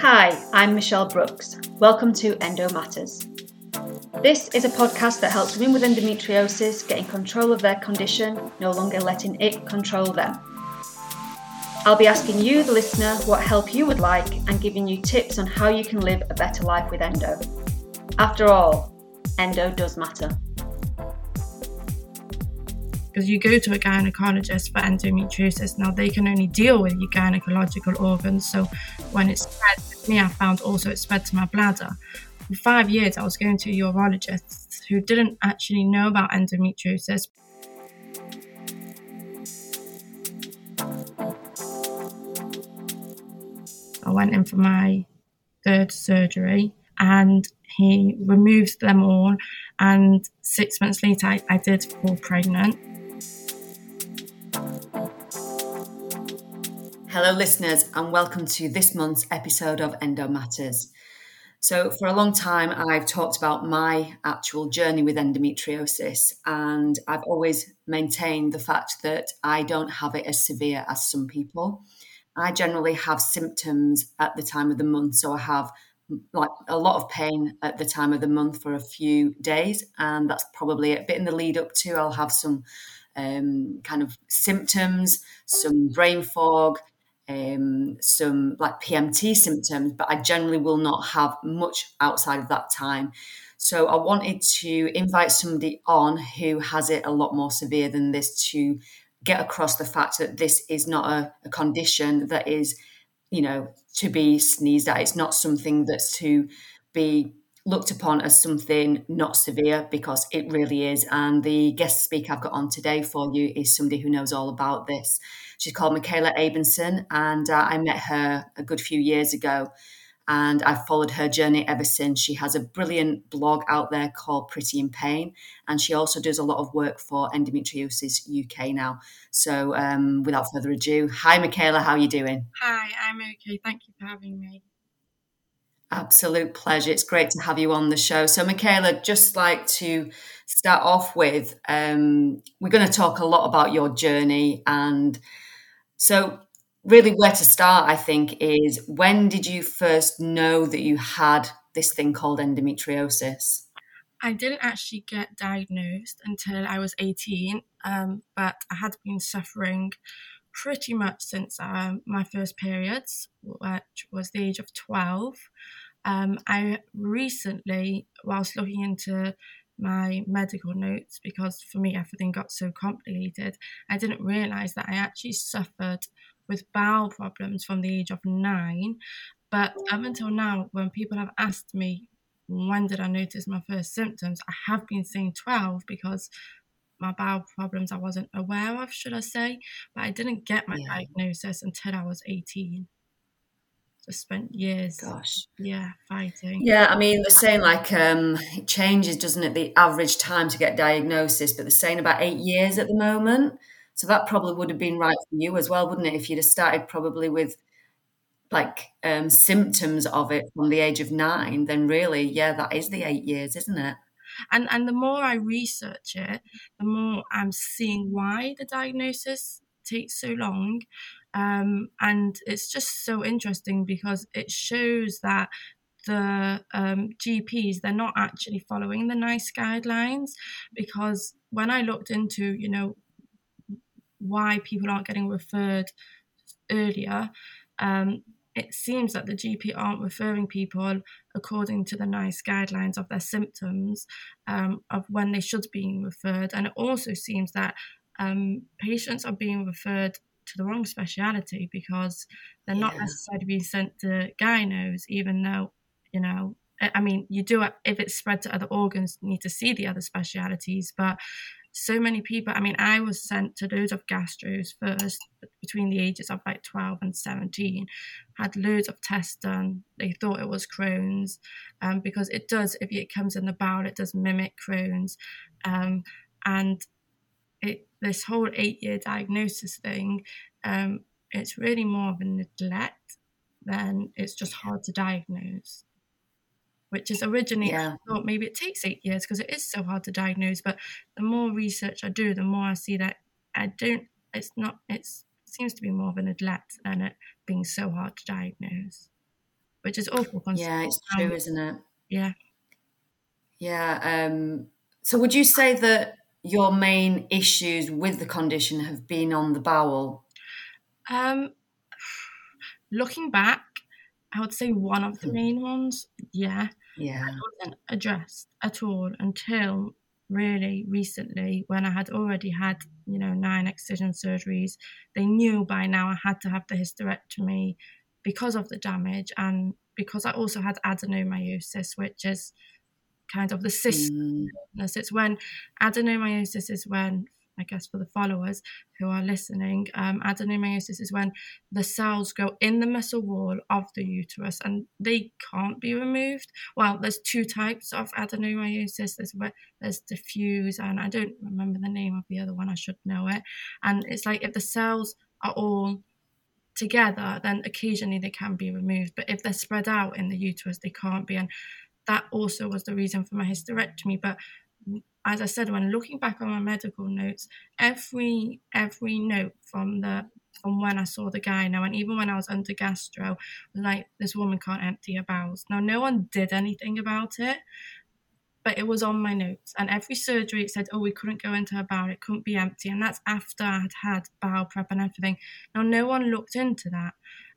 Hi, I'm Michelle Brooks. Welcome to Endo Matters. This is a podcast that helps women with endometriosis get in control of their condition, no longer letting it control them. I'll be asking you, the listener, what help you would like and giving you tips on how you can live a better life with endo. After all, endo does matter because you go to a gynecologist for endometriosis. Now they can only deal with your gynecological organs. So when it spread me, I found also it spread to my bladder. For five years, I was going to urologists who didn't actually know about endometriosis. I went in for my third surgery and he removed them all. And six months later, I, I did fall pregnant. Hello, listeners, and welcome to this month's episode of Endo Matters. So, for a long time, I've talked about my actual journey with endometriosis, and I've always maintained the fact that I don't have it as severe as some people. I generally have symptoms at the time of the month, so I have like a lot of pain at the time of the month for a few days, and that's probably a bit in the lead up to. I'll have some um, kind of symptoms, some brain fog, um, some like PMT symptoms, but I generally will not have much outside of that time. So I wanted to invite somebody on who has it a lot more severe than this to get across the fact that this is not a, a condition that is, you know, to be sneezed at. It's not something that's to be looked upon as something not severe because it really is. And the guest speaker I've got on today for you is somebody who knows all about this. She's called Michaela Abenson, and uh, I met her a good few years ago. And I've followed her journey ever since. She has a brilliant blog out there called Pretty in Pain, and she also does a lot of work for Endometriosis UK now. So, um, without further ado, hi Michaela, how are you doing? Hi, I'm okay. Thank you for having me. Absolute pleasure. It's great to have you on the show. So, Michaela, just like to start off with, um, we're going to talk a lot about your journey and so, really, where to start, I think, is when did you first know that you had this thing called endometriosis? I didn't actually get diagnosed until I was 18, um, but I had been suffering pretty much since um, my first periods, which was the age of 12. Um, I recently, whilst looking into my medical notes because for me everything got so complicated. I didn't realize that I actually suffered with bowel problems from the age of nine. But up until now, when people have asked me when did I notice my first symptoms, I have been saying 12 because my bowel problems I wasn't aware of, should I say. But I didn't get my yeah. diagnosis until I was 18 spent years gosh. yeah fighting. Yeah i mean they're saying like um it changes doesn't it the average time to get diagnosis but they're saying about eight years at the moment. So that probably would have been right for you as well wouldn't it if you'd have started probably with like um symptoms of it from the age of nine then really yeah that is the eight years isn't it? And and the more i research it the more i'm seeing why the diagnosis takes so long um, and it's just so interesting because it shows that the um, GPs they're not actually following the NICE guidelines because when I looked into you know why people aren't getting referred earlier, um, it seems that the GP aren't referring people according to the NICE guidelines of their symptoms um, of when they should be referred, and it also seems that um, patients are being referred to the wrong speciality because they're yeah. not necessarily being sent to gynos, even though, you know, I mean, you do if it's spread to other organs, you need to see the other specialities. But so many people, I mean, I was sent to loads of gastros first between the ages of like 12 and 17, had loads of tests done. They thought it was Crohn's um, because it does, if it comes in the bowel, it does mimic Crohn's. Um, and it, this whole eight year diagnosis thing, um, it's really more of a neglect than it's just hard to diagnose. Which is originally, yeah. I thought maybe it takes eight years because it is so hard to diagnose. But the more research I do, the more I see that I don't, it's not, it's, it seems to be more of a neglect than it being so hard to diagnose. which is awful. Yeah, it's true, isn't it? Yeah. Yeah. Um, so would you say that your main issues with the condition have been on the bowel? Um, looking back, I would say one of the Hmm. main ones. Yeah. Yeah. It wasn't addressed at all until really recently when I had already had, you know, nine excision surgeries. They knew by now I had to have the hysterectomy because of the damage and because I also had adenomyosis, which is kind of the cyst Mm. It's when adenomyosis is when, I guess for the followers who are listening, um, adenomyosis is when the cells go in the muscle wall of the uterus and they can't be removed. Well, there's two types of adenomyosis. There's there's diffuse, and I don't remember the name of the other one. I should know it. And it's like if the cells are all together, then occasionally they can be removed. But if they're spread out in the uterus, they can't be. And that also was the reason for my hysterectomy. But as I said, when looking back on my medical notes, every every note from the from when I saw the guy now, and even when I was under gastro, like this woman can't empty her bowels. Now, no one did anything about it, but it was on my notes. And every surgery, it said, "Oh, we couldn't go into her bowel; it couldn't be empty." And that's after I had had bowel prep and everything. Now, no one looked into that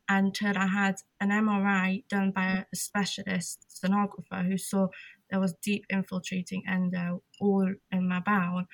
until I had an MRI done by a specialist sonographer who saw there was deep infiltrating endo all in my bowel.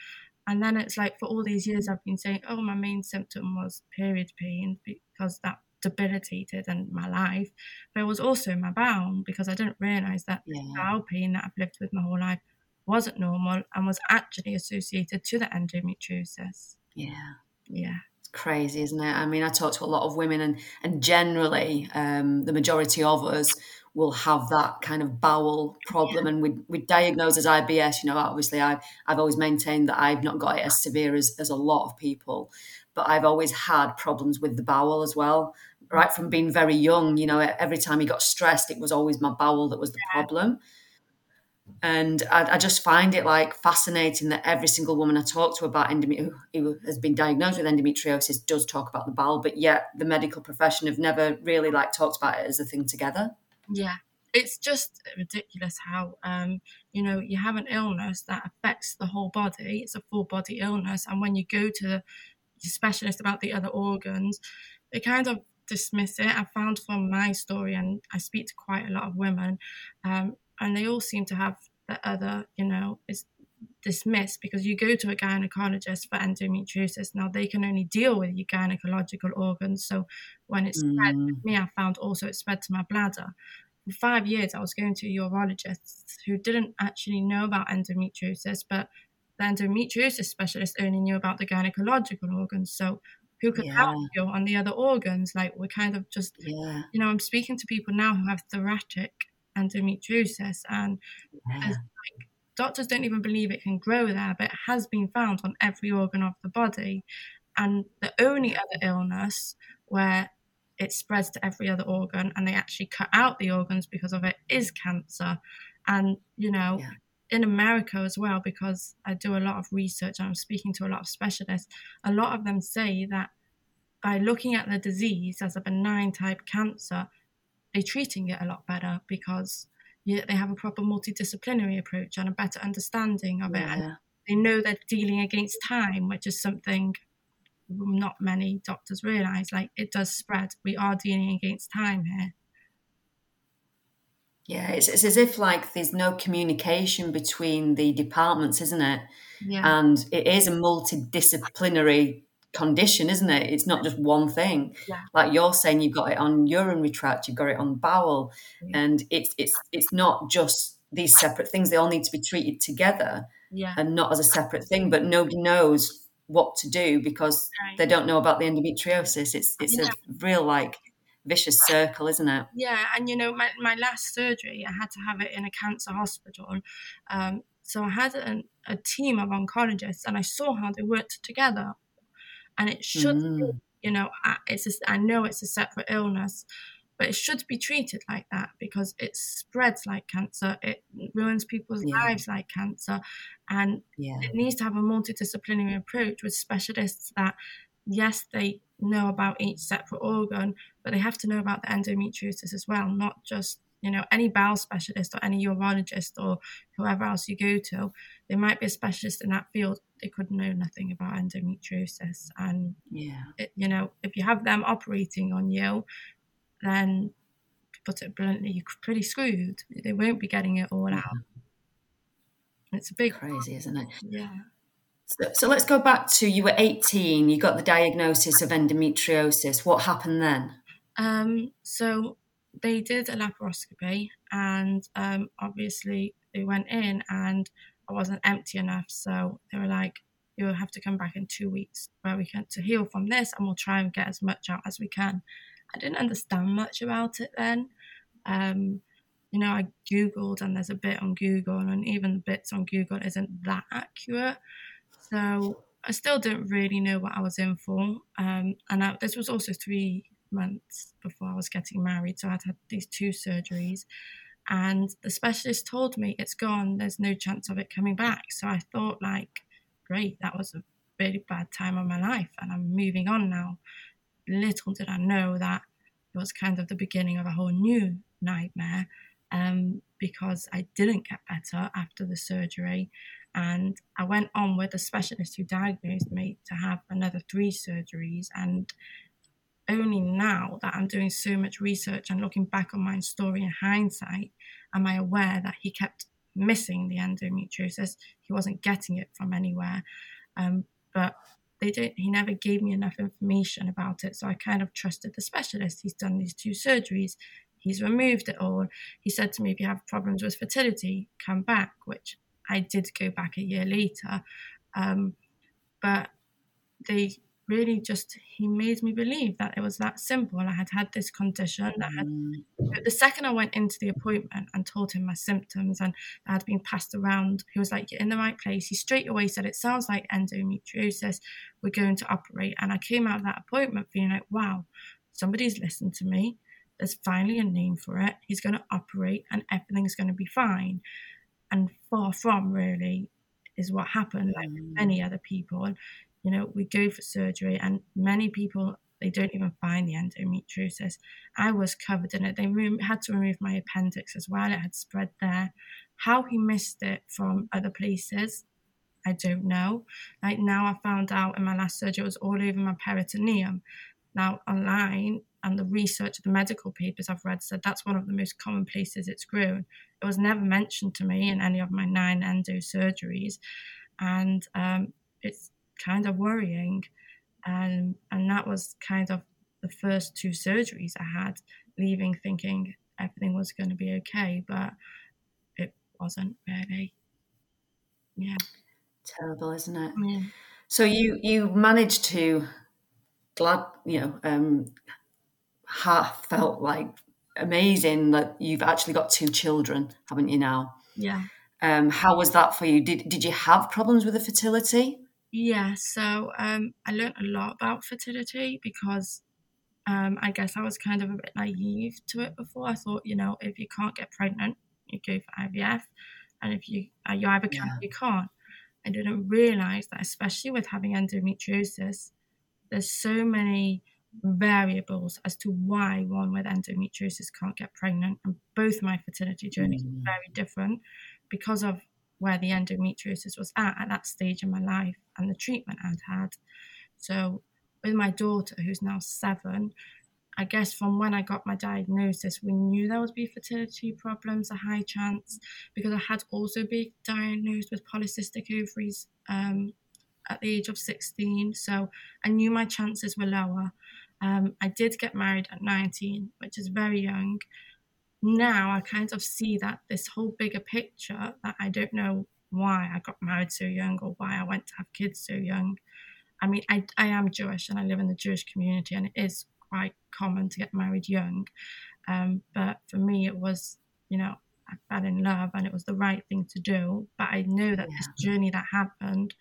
And then it's like for all these years I've been saying, oh, my main symptom was period pain because that debilitated and my life. But it was also my bowel because I didn't realise that yeah. bowel pain that I've lived with my whole life wasn't normal and was actually associated to the endometriosis. Yeah. Yeah. Crazy, isn't it? I mean, I talk to a lot of women, and and generally, um, the majority of us will have that kind of bowel problem, and we we diagnose as IBS. You know, obviously, I've I've always maintained that I've not got it as severe as as a lot of people, but I've always had problems with the bowel as well. Right from being very young, you know, every time he got stressed, it was always my bowel that was the problem. And I, I, just find it like fascinating that every single woman I talk to about endomet- who has been diagnosed with endometriosis does talk about the bowel, but yet the medical profession have never really like talked about it as a thing together. Yeah, it's just ridiculous how um, you know you have an illness that affects the whole body. It's a full body illness, and when you go to your specialist about the other organs, they kind of dismiss it. I found from my story, and I speak to quite a lot of women. Um, and they all seem to have the other, you know, is dismissed because you go to a gynecologist for endometriosis. Now they can only deal with your gynecological organs. So when it's mm. spread, me, I found also it spread to my bladder. For five years, I was going to urologists who didn't actually know about endometriosis, but the endometriosis specialist only knew about the gynecological organs. So who could yeah. help you on the other organs? Like we're kind of just, yeah. you know, I'm speaking to people now who have thoracic endometriosis and yeah. like, doctors don't even believe it can grow there but it has been found on every organ of the body and the only other illness where it spreads to every other organ and they actually cut out the organs because of it is cancer and you know yeah. in america as well because i do a lot of research and i'm speaking to a lot of specialists a lot of them say that by looking at the disease as a benign type cancer they're treating it a lot better because yeah, they have a proper multidisciplinary approach and a better understanding of it. And they know they're dealing against time, which is something not many doctors realize. Like it does spread. We are dealing against time here. Yeah, it's, it's as if like there's no communication between the departments, isn't it? Yeah. And it is a multidisciplinary condition, isn't it? It's not just one thing. Yeah. Like you're saying, you've got it on urinary tract, you've got it on bowel, Yeah. and it's it's it's not just these separate things. They all need to be treated together Yeah. and not as a separate thing. But nobody knows what to do because Right. they don't know about the endometriosis. It's it's Yeah. a real like vicious circle, isn't it? Yeah, and you know, my, my last surgery, I had to have it in a cancer hospital. Um, so I had an, a team of oncologists, and I saw how they worked together. And it should, be, Mm. you know, it's a, I know it's a separate illness, but it should be treated like that because it spreads like cancer. It ruins people's Yeah. lives like cancer, and Yeah. it needs to have a multidisciplinary approach with specialists that, yes, they know about each separate organ, but they have to know about the endometriosis as well, not just you know any bowel specialist or any urologist or whoever else you go to. They might be a specialist in that field. They could know nothing about endometriosis, and yeah, it, you know if you have them operating on you, then to put it bluntly, you're pretty screwed. They won't be getting it all out. It's a big crazy, isn't it? Yeah. So, so let's go back to you were 18, you got the diagnosis of endometriosis. What happened then? Um, so they did a laparoscopy, and um, obviously they went in, and I wasn't empty enough. So they were like, "You'll have to come back in two weeks, where we can to heal from this, and we'll try and get as much out as we can." I didn't understand much about it then. Um, you know, I googled, and there's a bit on Google, and even the bits on Google isn't that accurate. So I still didn't really know what I was in for. Um, and I, this was also three months before I was getting married. So I'd had these two surgeries. And the specialist told me it's gone, there's no chance of it coming back. So I thought, like, great, that was a really bad time of my life and I'm moving on now. Little did I know that it was kind of the beginning of a whole new nightmare um, because I didn't get better after the surgery. And I went on with the specialist who diagnosed me to have another three surgeries. And only now that I'm doing so much research and looking back on my story in hindsight, am I aware that he kept missing the endometriosis. He wasn't getting it from anywhere. Um, but they don't he never gave me enough information about it. So I kind of trusted the specialist. He's done these two surgeries. He's removed it all. He said to me, if you have problems with fertility, come back, which I did go back a year later. Um, but they really just, he made me believe that it was that simple. I had had this condition that had, mm. the second I went into the appointment and told him my symptoms and that had been passed around, he was like, You're in the right place. He straight away said, It sounds like endometriosis. We're going to operate. And I came out of that appointment feeling like, Wow, somebody's listened to me. There's finally a name for it. He's going to operate and everything's going to be fine and far from really is what happened like mm. many other people you know we go for surgery and many people they don't even find the endometriosis. I was covered in it. They had to remove my appendix as well. It had spread there. How he missed it from other places i don't know. Like now i found out in my last surgery it was all over my peritoneum. Now online and the research, the medical papers I've read said that's one of the most common places it's grown. It was never mentioned to me in any of my nine endo surgeries, and um, it's kind of worrying. And and that was kind of the first two surgeries I had, leaving thinking everything was going to be okay, but it wasn't really. Yeah. Terrible, isn't it? Yeah. So you you managed to glad you know um half felt like amazing that you've actually got two children, haven't you now? Yeah. Um, how was that for you? Did did you have problems with the fertility? Yeah, so um, I learned a lot about fertility because um, I guess I was kind of a bit naive to it before. I thought, you know, if you can't get pregnant, you go for IVF, and if you uh, you either can, yeah. you can't. I didn't realize that, especially with having endometriosis, there's so many variables as to why one with endometriosis can't get pregnant. And both my fertility journeys mm. were very different because of where the endometriosis was at at that stage in my life and the treatment I'd had. So, with my daughter, who's now seven, I guess from when I got my diagnosis, we knew there would be fertility problems, a high chance, because I had also been diagnosed with polycystic ovaries um, at the age of 16. So I knew my chances were lower. Um, I did get married at 19, which is very young. Now I kind of see that this whole bigger picture that I don't know why I got married so young or why I went to have kids so young. I mean, I, I am Jewish and I live in the Jewish community, and it is quite common to get married young. Um, but for me, it was, you know, I fell in love and it was the right thing to do. But I know that yeah. this journey that happened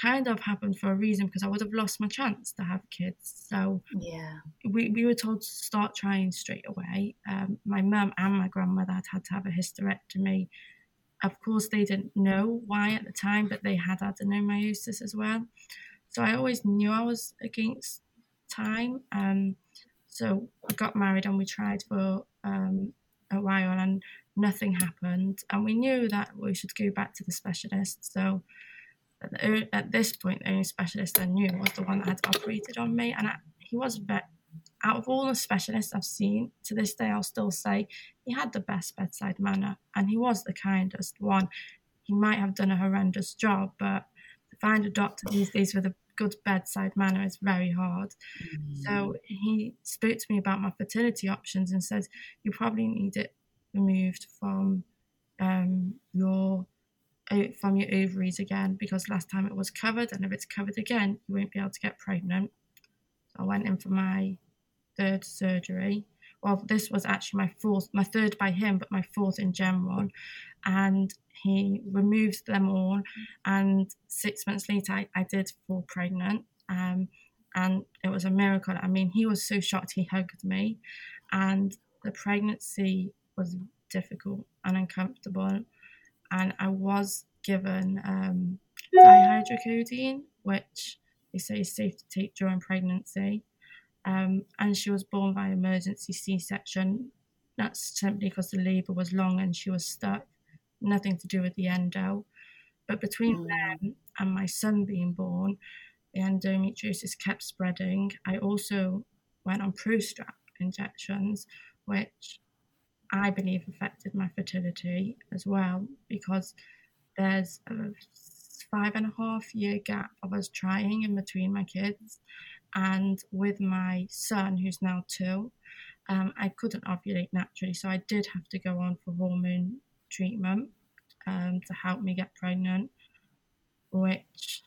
kind of happened for a reason because I would have lost my chance to have kids. So yeah, we, we were told to start trying straight away. Um, my mum and my grandmother had had to have a hysterectomy. Of course, they didn't know why at the time, but they had adenomyosis as well. So I always knew I was against time. Um, so we got married and we tried for um, a while and nothing happened. And we knew that we should go back to the specialist. So at, the, at this point, the only specialist I knew was the one that had operated on me. And I, he was very, out of all the specialists I've seen, to this day, I'll still say he had the best bedside manner and he was the kindest one. He might have done a horrendous job, but to find a doctor these days with a good bedside manner is very hard. Mm. So he spoke to me about my fertility options and says, You probably need it removed from um, your from your ovaries again because last time it was covered and if it's covered again you won't be able to get pregnant. So i went in for my third surgery. Well this was actually my fourth my third by him but my fourth in general and he removed them all and six months later i, I did fall pregnant. Um, and it was a miracle. I mean he was so shocked he hugged me. And the pregnancy was difficult and uncomfortable and i was given um, dihydrocodeine which they say is safe to take during pregnancy um, and she was born by emergency c-section that's simply because the labour was long and she was stuck nothing to do with the endo. But between mm. them and my son being born, the endometriosis kept spreading. I also went on Prostap injections, which I believe affected my fertility as well because there's a five and a half year gap of us trying in between my kids. And with my son, who's now two, um, I couldn't ovulate naturally, so I did have to go on for hormone treatment um, to help me get pregnant, which,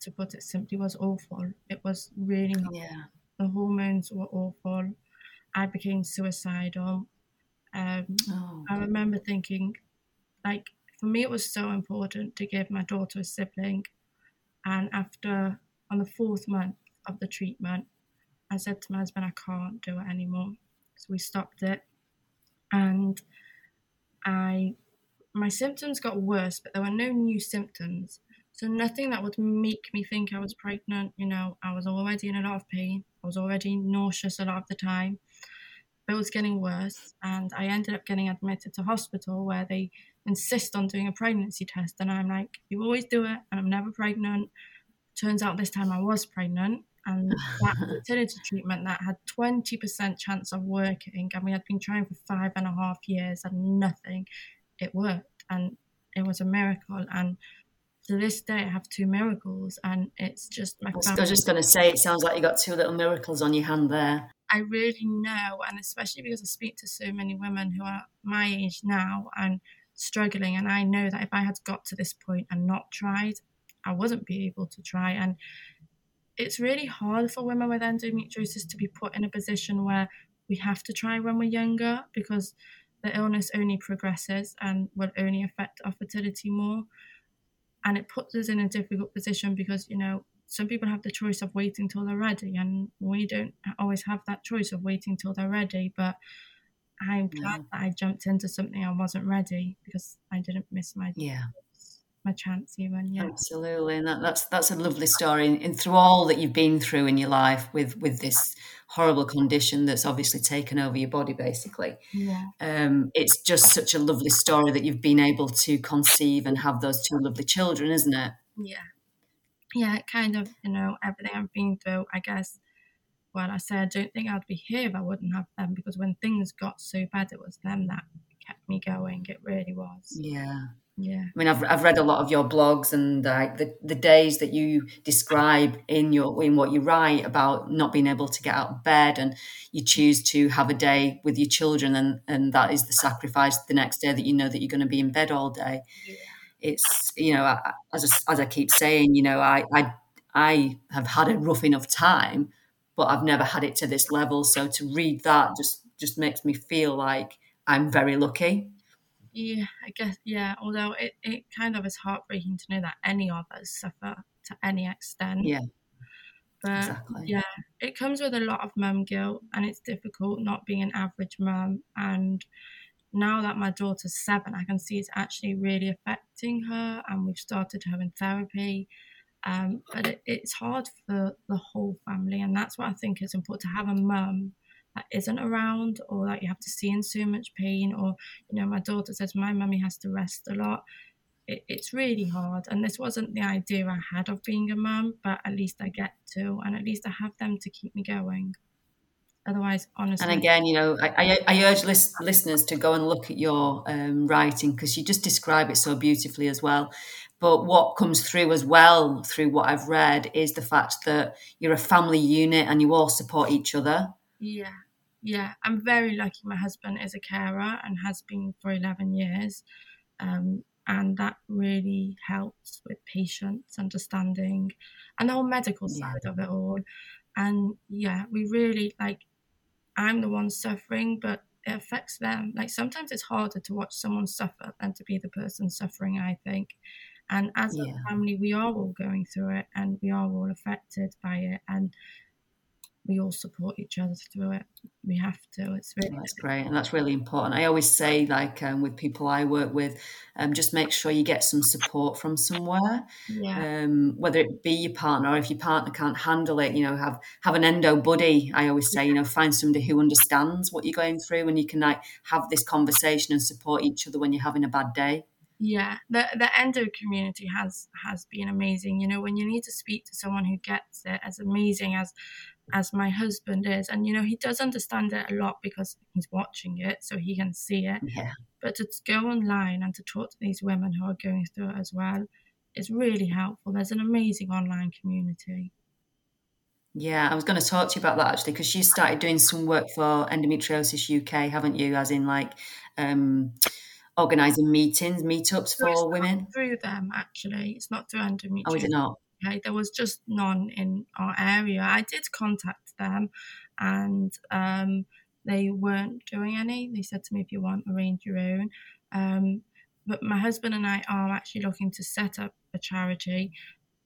to put it simply, was awful. It was really yeah. The hormones were awful. I became suicidal. Um, oh, I remember thinking, like, for me, it was so important to give my daughter a sibling. And after, on the fourth month of the treatment, I said to my husband, I can't do it anymore. So we stopped it. And I my symptoms got worse, but there were no new symptoms. So nothing that would make me think I was pregnant. You know, I was already in a lot of pain. I was already nauseous a lot of the time. But it was getting worse, and I ended up getting admitted to hospital where they insist on doing a pregnancy test. And I'm like, you always do it, and I'm never pregnant. Turns out this time I was pregnant, and that fertility treatment that had 20% chance of working, and we had been trying for five and a half years and nothing it worked and it was a miracle and to this day I have two miracles and it's just my I was just going to say it sounds like you got two little miracles on your hand there. I really know and especially because I speak to so many women who are my age now and struggling and I know that if I had got to this point and not tried I wouldn't be able to try and it's really hard for women with endometriosis to be put in a position where we have to try when we're younger because the illness only progresses and will only affect our fertility more. And it puts us in a difficult position because, you know, some people have the choice of waiting till they're ready, and we don't always have that choice of waiting till they're ready. But I'm glad that I jumped into something I wasn't ready because I didn't miss my yeah. my chance even yeah. Absolutely and that, that's that's a lovely story and, and, through all that you've been through in your life with with this horrible condition that's obviously taken over your body basically yeah. um it's just such a lovely story that you've been able to conceive and have those two lovely children isn't it? Yeah yeah kind of you know everything i've been through i guess well i said i don't think i'd be here if i wouldn't have them because when things got so bad it was them that kept me going it really was yeah yeah. I mean, I've, I've read a lot of your blogs and like the, the days that you describe in your in what you write about not being able to get out of bed and you choose to have a day with your children and, and that is the sacrifice the next day that you know that you're going to be in bed all day. Yeah. It's, you know, as, I, as I keep saying, you know, I, I, I have had a rough enough time, but I've never had it to this level. So to read that just, just makes me feel like I'm very lucky yeah, I guess yeah. Although it, it kind of is heartbreaking to know that any of us suffer to any extent. Yeah. But exactly. yeah, it comes with a lot of mum guilt and it's difficult not being an average mum. And now that my daughter's seven, I can see it's actually really affecting her and we've started her in therapy. Um, but it, it's hard for the whole family, and that's what I think is important to have a mum that isn't around or that you have to see in so much pain. Or, you know, my daughter says my mummy has to rest a lot. It, it's really hard, and this wasn't the idea I had of being a mum, but at least I get to, and at least I have them to keep me going. Otherwise, honestly. And again, you know, I, I, I urge list, listeners to go and look at your um, writing because you just describe it so beautifully as well. But what comes through as well through what I've read is the fact that you're a family unit and you all support each other. Yeah, yeah. I'm very lucky. My husband is a carer and has been for 11 years. Um, and that really helps with patience, understanding, and the whole medical side yeah. of it all. And yeah, we really like I'm the one suffering, but it affects them. Like sometimes it's harder to watch someone suffer than to be the person suffering, I think. And as yeah. a family, we are all going through it and we are all affected by it. And we all support each other through it. We have to. It's really that's great, and that's really important. I always say, like um, with people I work with, um, just make sure you get some support from somewhere. Yeah. Um, whether it be your partner or if your partner can't handle it, you know, have have an endo buddy. I always say, you know, find somebody who understands what you're going through, and you can like have this conversation and support each other when you're having a bad day. Yeah, the the endo community has has been amazing. You know, when you need to speak to someone who gets it, as amazing as as my husband is. And, you know, he does understand it a lot because he's watching it, so he can see it. Yeah. But to go online and to talk to these women who are going through it as well is really helpful. There's an amazing online community. Yeah, I was going to talk to you about that actually because you started doing some work for Endometriosis UK, haven't you? As in, like, um, organising meetings, meetups for women. Through them, actually, it's not through Endometriosis. Oh, is it not? There was just none in our area. I did contact them, and um, they weren't doing any. They said to me, "If you want, arrange your own." Um, but my husband and I are actually looking to set up a charity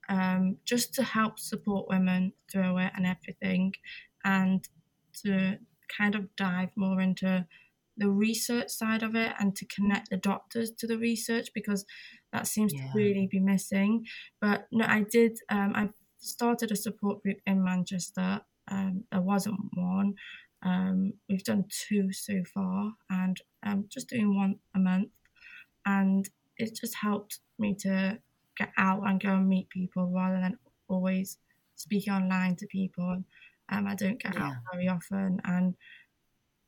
um, just to help support women through it and everything, and to kind of dive more into the research side of it and to connect the doctors to the research because that seems yeah. to really be missing. But no, I did. Um, I started a support group in Manchester. Um, there wasn't one. Um, we've done two so far, and um, just doing one a month, and it just helped me to get out and go and meet people rather than always speaking online to people. Um, I don't get yeah. out very often, and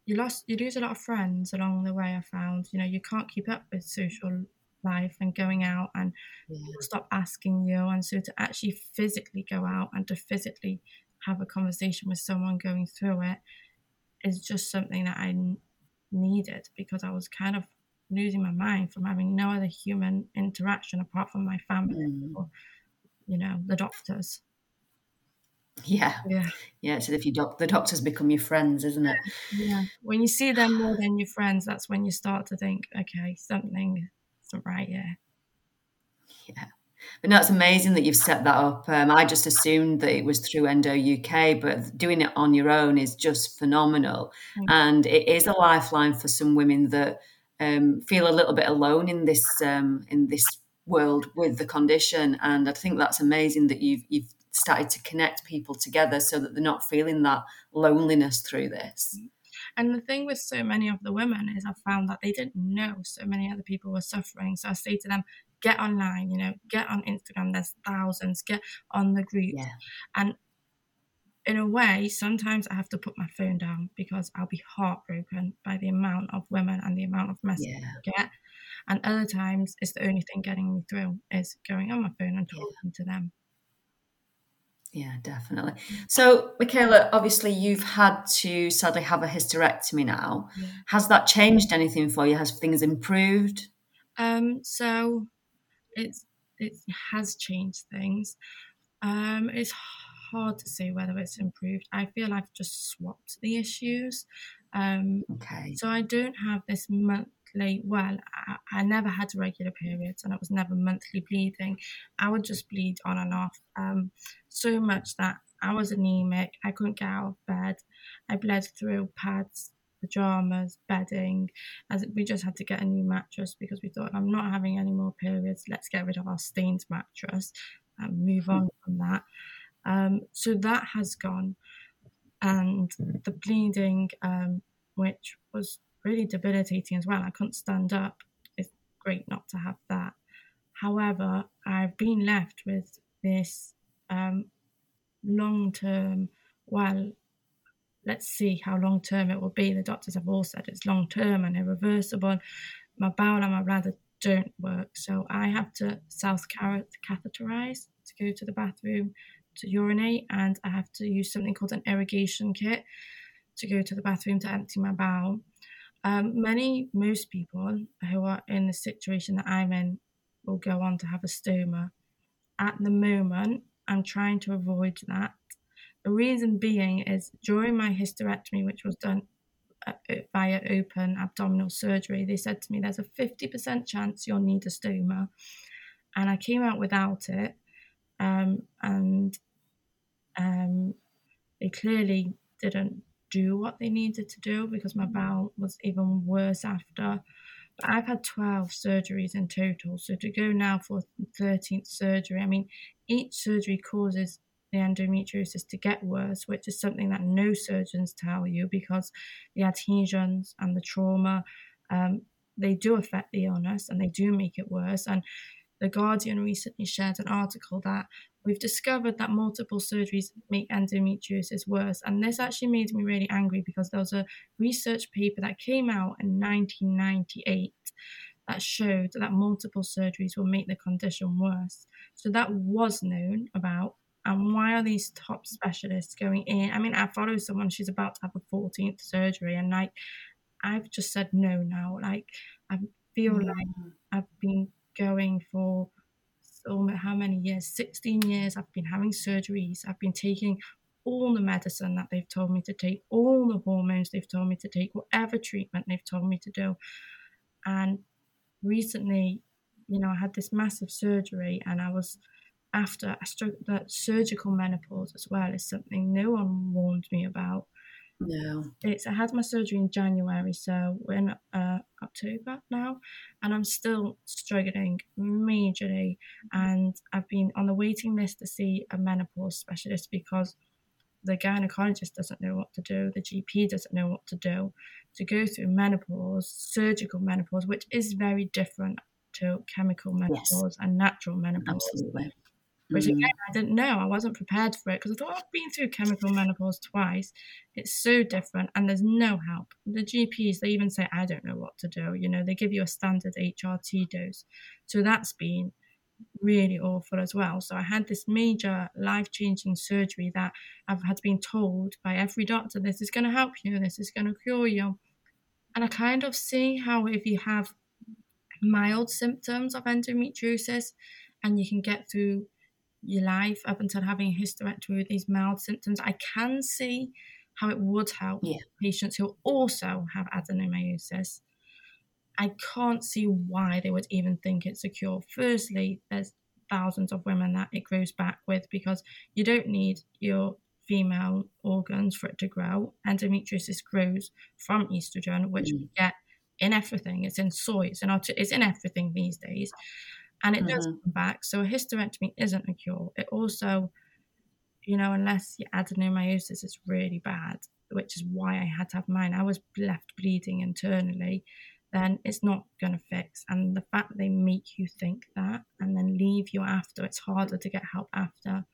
you lost you lose a lot of friends along the way. I found you know you can't keep up with social life and going out and yeah. stop asking you and so to actually physically go out and to physically have a conversation with someone going through it is just something that I needed because I was kind of losing my mind from having no other human interaction apart from my family mm. or you know the doctors. Yeah. Yeah. Yeah so if you doc- the doctors become your friends isn't it? Yeah. When you see them more than your friends that's when you start to think okay something right yeah yeah but no, it's amazing that you've set that up. Um, I just assumed that it was through Endo UK, but doing it on your own is just phenomenal. And it is a lifeline for some women that um, feel a little bit alone in this um, in this world with the condition. And I think that's amazing that you've you've started to connect people together so that they're not feeling that loneliness through this. Mm. And the thing with so many of the women is I found that they didn't know so many other people were suffering. So I say to them, get online, you know, get on Instagram, there's thousands, get on the group. Yeah. And in a way, sometimes I have to put my phone down because I'll be heartbroken by the amount of women and the amount of messages yeah. I get. And other times, it's the only thing getting me through is going on my phone and talking yeah. to them. Yeah, definitely. So, Michaela, obviously you've had to sadly have a hysterectomy now. Yeah. Has that changed anything for you? Has things improved? Um, so it's it has changed things. Um, it's hard to say whether it's improved. I feel I've just swapped the issues. Um, okay. So I don't have this month well, I, I, never had regular periods and it was never monthly bleeding. I would just bleed on and off um, so much that I was anemic. I couldn't get out of bed. I bled through pads, pajamas, bedding. As we just had to get a new mattress because we thought I'm not having any more periods. Let's get rid of our stained mattress. and move on from that. Um, so that has gone. And the bleeding, um, which was really debilitating as well, I couldn't stand up. It's great not to have that. However, I've been left with this um, long term, well, let's see how long term it will be. The doctors have all said it's long term and irreversible. My bowel and my bladder don't work, so I have to self catheterize to go to the bathroom to urinate, and I have to use something called an irrigation kit to go to the bathroom to empty my bowel. Um, many, most people who are in the situation that I'm in will go on to have a stoma. At the moment, I'm trying to avoid that. The reason being is during my hysterectomy, which was done uh, uh, via open abdominal surgery, they said to me, There's a 50% chance you'll need a stoma. And I came out without it. Um, and um, they clearly didn't do what they needed to do because my bowel was even worse after. But I've had 12 surgeries in total. So to go now for 13th surgery, I mean, each surgery causes the endometriosis to get worse, which is something that no surgeons tell you because the adhesions and the trauma, um, they do affect the illness and they do make it worse. And the Guardian recently shared an article that we've discovered that multiple surgeries make endometriosis worse. And this actually made me really angry because there was a research paper that came out in 1998 that showed that multiple surgeries will make the condition worse. So that was known about. And why are these top specialists going in? I mean, I follow someone, she's about to have a 14th surgery, and like, I've just said no now. Like, I feel mm. like I've been going for so how many years? 16 years. I've been having surgeries. I've been taking all the medicine that they've told me to take all the hormones they've told me to take whatever treatment they've told me to do. And recently you know i had this massive surgery and i was after I struck that surgical menopause as well is something no one warned me about no. It's I had my surgery in January, so we're in uh, October now, and I'm still struggling majorly. And I've been on the waiting list to see a menopause specialist because the gynecologist doesn't know what to do, the GP doesn't know what to do. To go through menopause, surgical menopause, which is very different to chemical menopause yes. and natural menopause. Absolutely which mm. again I didn't know. I wasn't prepared for it because I thought I've been through chemical menopause twice. It's so different, and there's no help. The GPs they even say I don't know what to do. You know, they give you a standard HRT dose, so that's been really awful as well. So I had this major life changing surgery that I've had been told by every doctor this is going to help you, this is going to cure you, and I kind of see how if you have mild symptoms of endometriosis and you can get through your life up until having a hysterectomy with these mild symptoms, I can see how it would help yeah. patients who also have adenomyosis. I can't see why they would even think it's a cure. Firstly, there's thousands of women that it grows back with because you don't need your female organs for it to grow. Endometriosis grows from estrogen, which mm. we get in everything. It's in soy, it's in, it's in everything these days and it mm-hmm. does come back. So a hysterectomy isn't a cure. It also, you know, unless your adenomyosis is really bad, which is why I had to have mine, I was left bleeding internally, then it's not going to fix. And the fact that they make you think that and then leave you after, it's harder to get help after,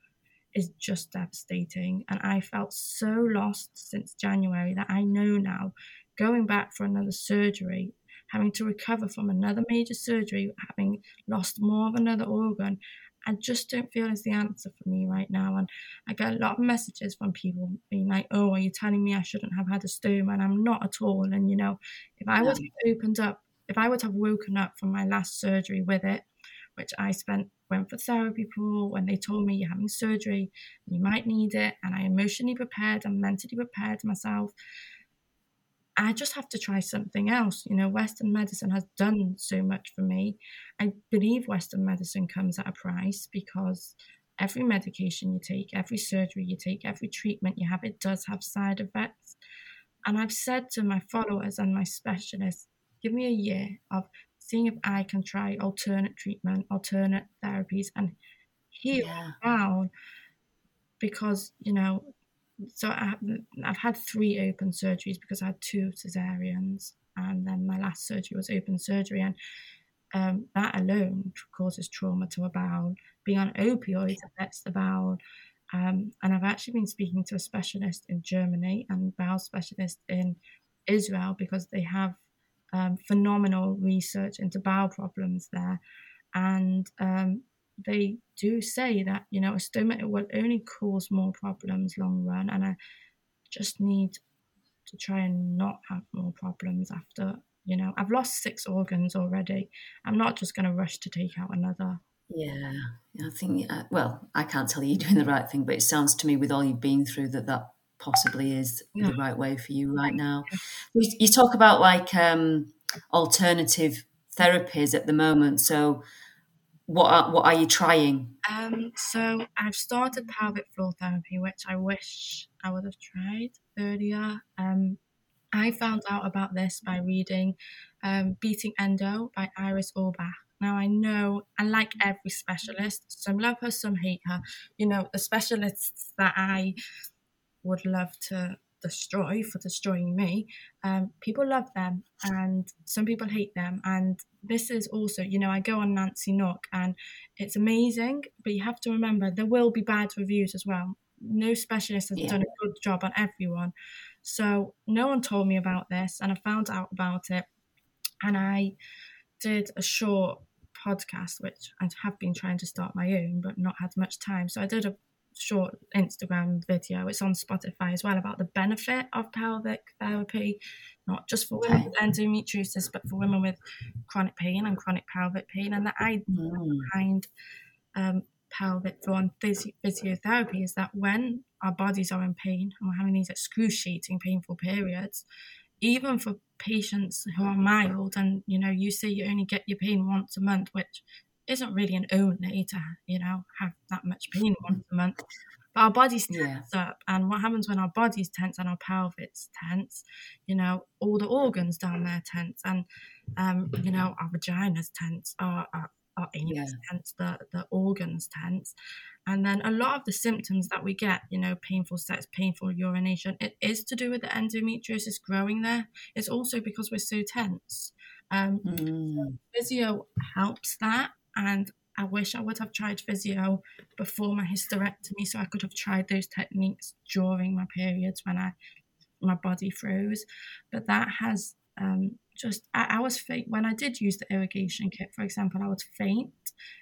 is just devastating. And I felt so lost since January that I know now going back for another surgery having to recover from another major surgery, having lost more of another organ, I just don't feel is the answer for me right now. And I get a lot of messages from people being like, oh, are you telling me I shouldn't have had a stoma? And I'm not at all. And, you know, if I would have opened up, if I would have woken up from my last surgery with it, which I spent went for therapy for when they told me you're having surgery, you might need it, and I emotionally prepared and mentally prepared myself I just have to try something else. You know, Western medicine has done so much for me. I believe Western medicine comes at a price because every medication you take, every surgery you take, every treatment you have, it does have side effects. And I've said to my followers and my specialists, give me a year of seeing if I can try alternate treatment, alternate therapies, and healed Yeah. down because you know so I, I've had three open surgeries because I had two cesareans, and then my last surgery was open surgery, and um, that alone causes trauma to a bowel. Being on opioids affects the bowel, um, and I've actually been speaking to a specialist in Germany and bowel specialist in Israel because they have um, phenomenal research into bowel problems there, and um, they do say that you know a stoma will only cause more problems long run, and I just need to try and not have more problems after. You know, I've lost six organs already. I'm not just going to rush to take out another. Yeah, I think. Uh, well, I can't tell you you're doing the right thing, but it sounds to me, with all you've been through, that that possibly is Yeah. the right way for you right now. You, you talk about like um, alternative therapies at the moment. So, what are, what are you trying? Um, so I've started pelvic floor therapy, which I wish I would have tried earlier. Um, I found out about this by reading um, Beating Endo by Iris Orbuch. Now I know, and like every specialist, some love her, some hate her. You know, the specialists that I would love to destroy for destroying me, um, people love them, and some people hate them. And this is also, you know, I go on Nancy Nook, and it's amazing, but you have to remember there will be bad reviews as well. No specialist has Yeah. done a good job on everyone. So no one told me about this, and I found out about it, and I did a short podcast, which I have been trying to start my own, but not had much time. So I did a short Instagram video. It's on Spotify as well about the benefit of pelvic therapy, not just for women with endometriosis, but for women with chronic pain and chronic pelvic pain. And the idea Mm, behind um, pelvic floor and physio- physiotherapy is that when our bodies are in pain and we're having these excruciating, painful periods, even for patients who are mild, and you know, you say you only get your pain once a month, which isn't really an only to you know have that much pain once a month. But our bodies Yeah. tense up, and what happens when our bodies tense and our pelvis tense? You know, all the organs down there tense, and um, you know, our vaginas tense, our, our our anus Yeah. tense, the, the organs tense. And then a lot of the symptoms that we get, you know, painful sex, painful urination, it is to do with the endometriosis growing there. It's also because we're so tense. Um, mm, physio helps that. And I wish I would have tried physio before my hysterectomy so I could have tried those techniques during my periods when I my body froze. But that has um, just I, I was faint when I did use the irrigation kit, for example, I was faint.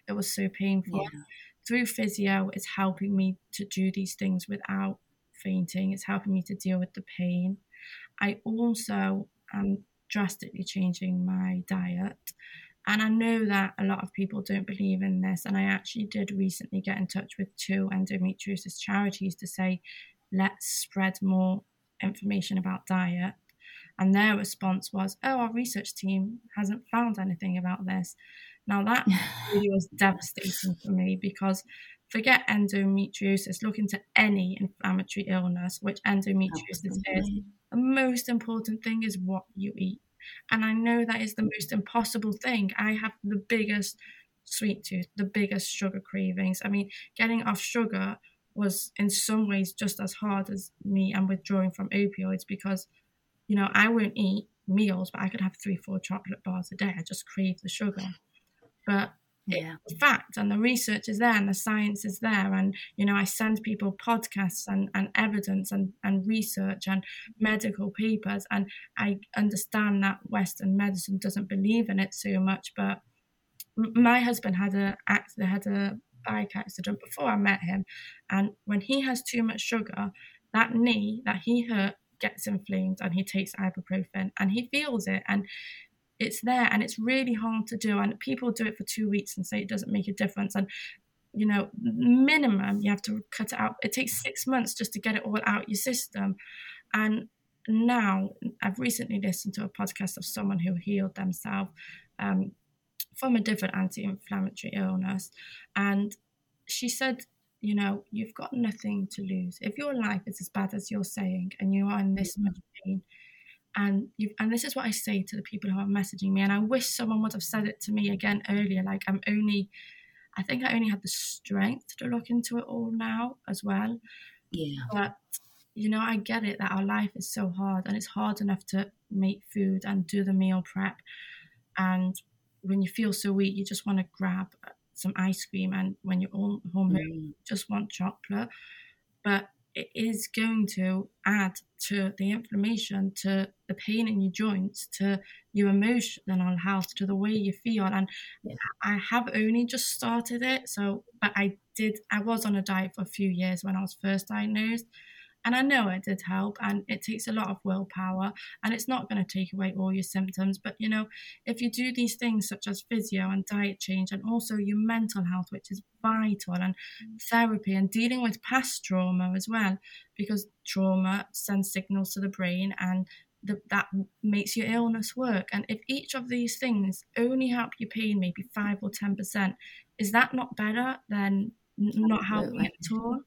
It was so painful. yeah. Through physio, it's helping me to do these things without fainting. It's helping me to deal with the pain. I also am drastically changing my diet. And I know that a lot of people don't believe in this. And I actually did recently get in touch with two endometriosis charities to say, let's spread more information about diet. And their response was, oh, our research team hasn't found anything about this. Now, that really was devastating for me because forget endometriosis, look into any inflammatory illness, which endometriosis is. The most important thing is what you eat. And I know that is the most impossible thing. I have the biggest sweet tooth, the biggest sugar cravings. I mean, getting off sugar was in some ways just as hard as me and withdrawing from opioids because, you know, I won't eat meals, but I could have three, four chocolate bars a day. I just crave the sugar. But Yeah. the fact and the research is there and the science is there and you know i send people podcasts and, and evidence and, and research and medical papers and i understand that western medicine doesn't believe in it so much but my husband had a act had a bike accident before i met him and when he has too much sugar that knee that he hurt gets inflamed and he takes ibuprofen and he feels it and it's there and it's really hard to do and people do it for two weeks and say it doesn't make a difference and you know minimum you have to cut it out. It takes six months just to get it all out your system. And now i've recently listened to a podcast of someone who healed themselves um, from a different anti-inflammatory illness. And she said you know you've got nothing to lose. If your life is as bad as you're saying and you are in this much pain and you and this is what I say to the people who are messaging me and I wish someone would have said it to me again earlier like I'm only I think I only had the strength to look into it all now as well. Yeah. But you know, I get it that our life is so hard and it's hard enough to make food and do the meal prep. And when you feel so weak, you just want to grab some ice cream. And when you're all home, mm. you just want chocolate. But it is going to add to the inflammation, to the pain in your joints, to your emotional health, to the way you feel. And yeah. I have only just started it. So, but I did, I was on a diet for a few years when I was first diagnosed. And I know it did help, and it takes a lot of willpower, and it's not going to take away all your symptoms. But you know, if you do these things such as physio and diet change, and also your mental health, which is vital, and therapy, and dealing with past trauma as well, because trauma sends signals to the brain, and the, that makes your illness work. And if each of these things only help your pain maybe five or ten percent, is that not better than not helping at all?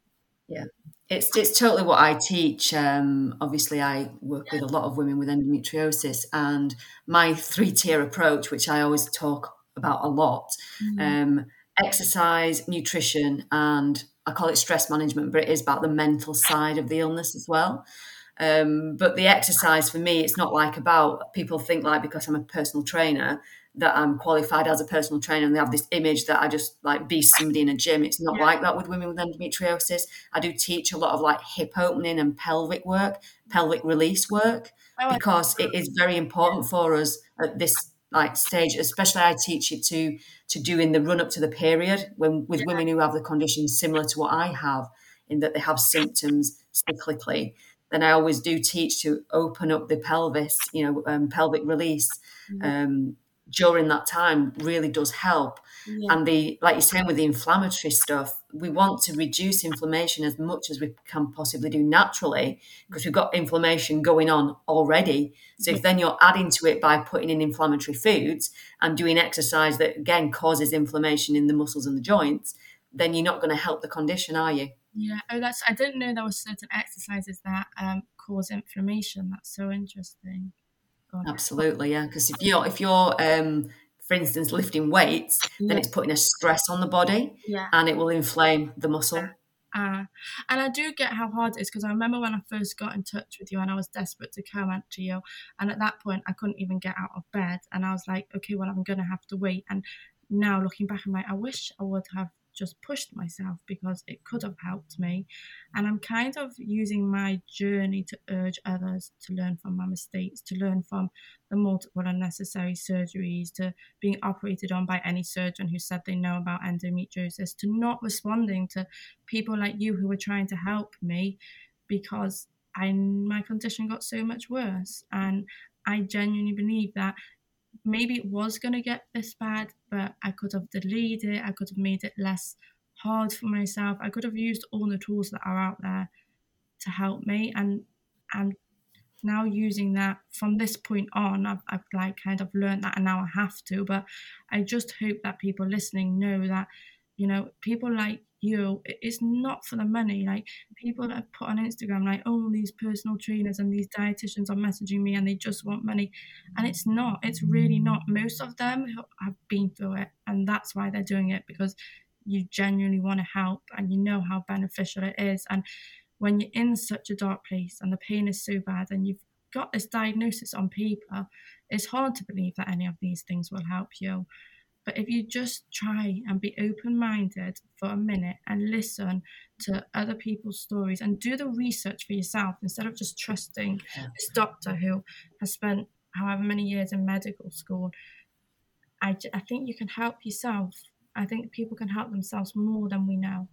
Yeah, it's it's totally what I teach. Um, obviously, I work with a lot of women with endometriosis, and my three tier approach, which I always talk about a lot, mm-hmm. um, exercise, nutrition, and I call it stress management, but it is about the mental side of the illness as well. Um, but the exercise for me, it's not like about people think like because I'm a personal trainer that I'm qualified as a personal trainer and they have this image that I just like be somebody in a gym. It's not yeah. like that with women with endometriosis. I do teach a lot of like hip opening and pelvic work, pelvic release work, oh, because it is very important for us at this like stage, especially I teach it to to do in the run up to the period when with yeah. women who have the condition similar to what I have, in that they have symptoms cyclically. Then I always do teach to open up the pelvis, you know, um, pelvic release, mm-hmm. um, during that time really does help. Yeah. And the like you're saying with the inflammatory stuff, we want to reduce inflammation as much as we can possibly do naturally because we've got inflammation going on already. So if then you're adding to it by putting in inflammatory foods and doing exercise that again causes inflammation in the muscles and the joints, then you're not going to help the condition, are you? Yeah. Oh, that's I didn't know there were certain exercises that um, cause inflammation. That's so interesting. Absolutely, yeah. Because if you're if you're um, for instance lifting weights, yeah. then it's putting a stress on the body, yeah. and it will inflame the muscle. Uh, and I do get how hard it is because I remember when I first got in touch with you and I was desperate to come out to you. And at that point, I couldn't even get out of bed. And I was like, okay, well, I'm going to have to wait. And now looking back, I'm like, I wish I would have just pushed myself because it could have helped me. And I'm kind of using my journey to urge others to learn from my mistakes, to learn from the multiple unnecessary surgeries, to being operated on by any surgeon who said they know about endometriosis, to not responding to people like you who were trying to help me because I my condition got so much worse. And I genuinely believe that maybe it was going to get this bad, but I could have delayed it. I could have made it less hard for myself. I could have used all the tools that are out there to help me. And I'm now using that from this point on. I've, I've like kind of learned that and now I have to. But I just hope that people listening know that, you know, people like you it's not for the money. Like people that put on instagram like oh these personal trainers and these dietitians are messaging me and they just want money. And it's not it's really not. Most of them have been through it and that's why they're doing it because you genuinely want to help and you know how beneficial it is. And when you're in such a dark place and the pain is so bad and you've got this diagnosis on paper it's hard to believe that any of these things will help you but if you just try and be open minded for a minute and listen to other people's stories and do the research for yourself instead of just trusting this doctor who has spent however many years in medical school, I, I think you can help yourself. I think people can help themselves more than we know.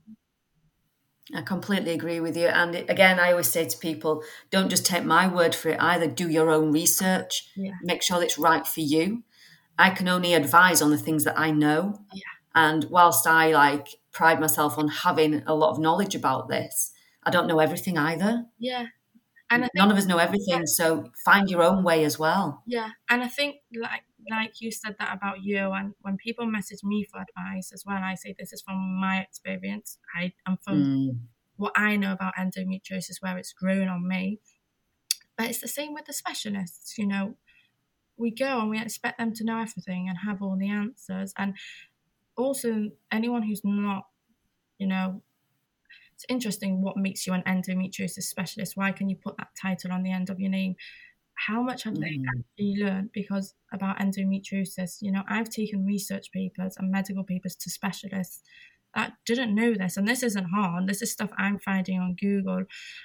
I completely agree with you. And again, I always say to people, don't just take my word for it either. Do your own research. Yeah. Make sure it's right for you. I can only advise on the things that I know. Yeah. And whilst I like pride myself on having a lot of knowledge about this, I don't know everything either. Yeah. And think, none of us know everything, yeah. so find your own way as well. Yeah, and I think like like you said that about you, and when people message me for advice as well, I say this is from my experience. I am from mm. what I know about endometriosis, where it's grown on me. But it's the same with the specialists. You know, we go and we expect them to know everything and have all the answers. And also anyone who's not, you know, it's interesting what makes you an endometriosis specialist. Why can you put that title on the end of your name? How much have mm. they actually learned? Because about endometriosis, you know, I've taken research papers and medical papers to specialists that didn't know this, and this isn't hard. This is stuff I'm finding on Google,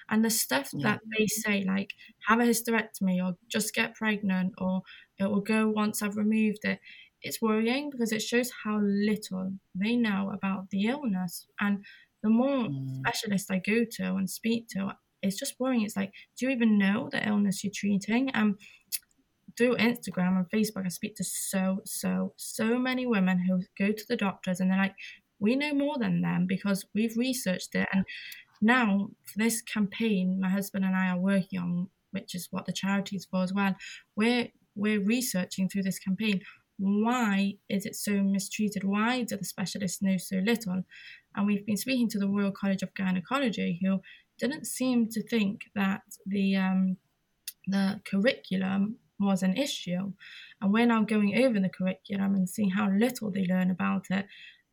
and the stuff yeah. that they say, like have a hysterectomy or just get pregnant or it will go once I've removed it. It's worrying because it shows how little they know about the illness and the more mm. specialists I go to and speak to, it's just worrying. It's like, do you even know the illness you're treating? Um, through Instagram and Facebook, I speak to so, so, so many women who go to the doctors and they're like, we know more than them because we've researched it. And now, for this campaign, my husband and I are working on, which is what the charity is for as well, we're, we're researching through this campaign why is it so mistreated? Why do the specialists know so little? And we've been speaking to the Royal College of Gynecology, who didn't seem to think that the um, the curriculum was an issue. And we're now going over the curriculum and seeing how little they learn about it.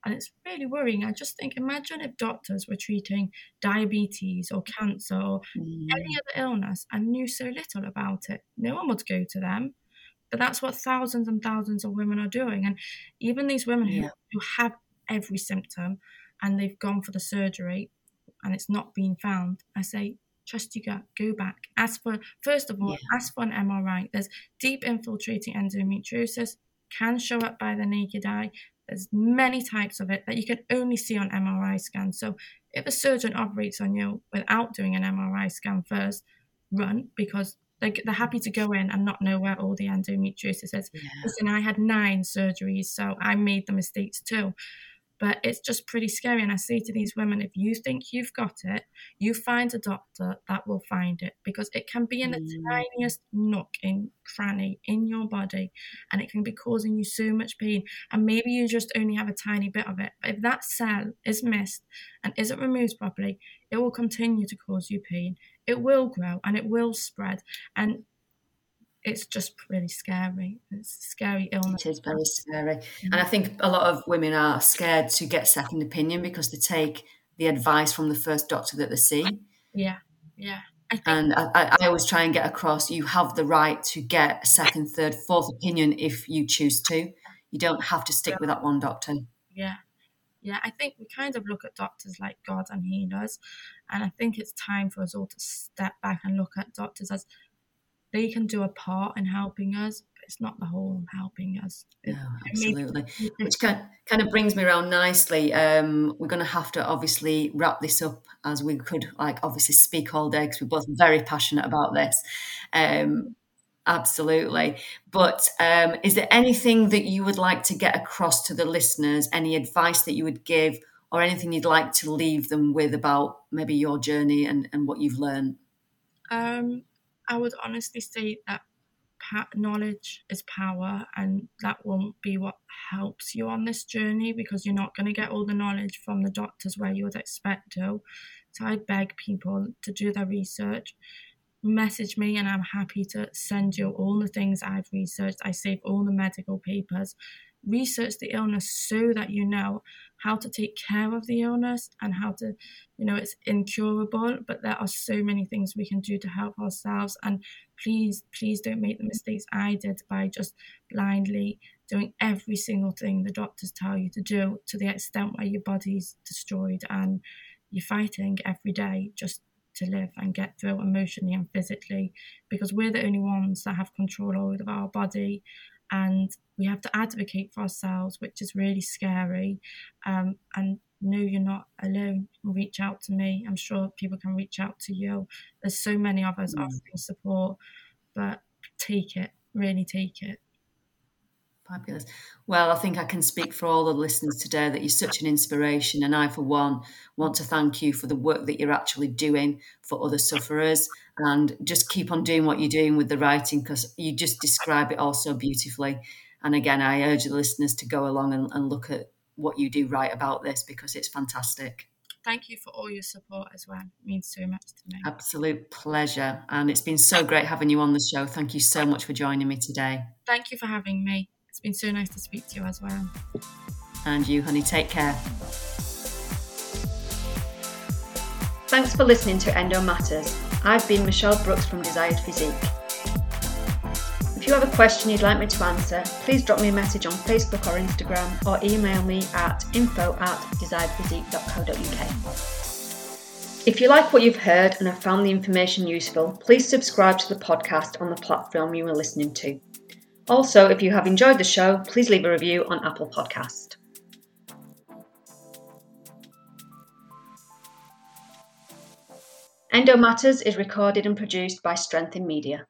And it's really worrying. I just think, imagine if doctors were treating diabetes or cancer or mm. any other illness and knew so little about it. No one would go to them. But that's what thousands and thousands of women are doing. And even these women yeah. who, who have every symptom and they've gone for the surgery and it's not been found, I say, trust your gut, go back. Ask for, first of all, yeah. ask for an MRI. There's deep infiltrating endometriosis, can show up by the naked eye. There's many types of it that you can only see on MRI scans. So if a surgeon operates on you without doing an MRI scan first, run because they're, they're happy to go in and not know where all the endometriosis is. Yeah. Listen, I had nine surgeries, so I made the mistakes too. But it's just pretty scary. And I say to these women, if you think you've got it, you find a doctor that will find it because it can be in the mm. tiniest nook in cranny in your body and it can be causing you so much pain. And maybe you just only have a tiny bit of it. But if that cell is missed and isn't removed properly, it will continue to cause you pain. It will grow and it will spread. And it's just really scary. It's a scary illness. It is very scary. Mm-hmm. And I think a lot of women are scared to get second opinion because they take the advice from the first doctor that they see. Yeah, yeah. I and I, I, always try and get across you have the right to get a second, third, fourth opinion if you choose to. You don't have to stick yeah. with that one doctor. Yeah. Yeah, I think we kind of look at doctors like God and healers. And I think it's time for us all to step back and look at doctors as they can do a part in helping us, but it's not the whole helping us. No, absolutely. Which kind kind of brings me around nicely. Um, we're going to have to obviously wrap this up as we could, like, obviously speak all day because we're both very passionate about this. Um, absolutely. But um, is there anything that you would like to get across to the listeners? Any advice that you would give? Or anything you'd like to leave them with about maybe your journey and, and what you've learned? Um, I would honestly say that knowledge is power, and that won't be what helps you on this journey because you're not going to get all the knowledge from the doctors where you would expect to. So I beg people to do their research. Message me, and I'm happy to send you all the things I've researched. I save all the medical papers. Research the illness so that you know how to take care of the illness and how to, you know, it's incurable, but there are so many things we can do to help ourselves. And please, please don't make the mistakes I did by just blindly doing every single thing the doctors tell you to do to the extent where your body's destroyed and you're fighting every day just to live and get through emotionally and physically because we're the only ones that have control over our body and we have to advocate for ourselves, which is really scary. Um, and know you're not alone. Reach out to me. I'm sure people can reach out to you. There's so many of us mm. offering support, but take it, really take it. Fabulous. Well, I think I can speak for all the listeners today that you're such an inspiration. And I, for one, want to thank you for the work that you're actually doing for other sufferers and just keep on doing what you're doing with the writing because you just describe it all so beautifully. And again, I urge the listeners to go along and, and look at what you do write about this because it's fantastic. Thank you for all your support as well. It means so much to me. Absolute pleasure. And it's been so great having you on the show. Thank you so much for joining me today. Thank you for having me. It's been so nice to speak to you as well. And you, honey, take care. Thanks for listening to Endo Matters. I've been Michelle Brooks from Desired Physique. If you have a question you'd like me to answer, please drop me a message on Facebook or Instagram or email me at info at desiredphysique.co.uk. If you like what you've heard and have found the information useful, please subscribe to the podcast on the platform you are listening to. Also, if you have enjoyed the show, please leave a review on Apple Podcast. Endo Matters is recorded and produced by Strength in Media.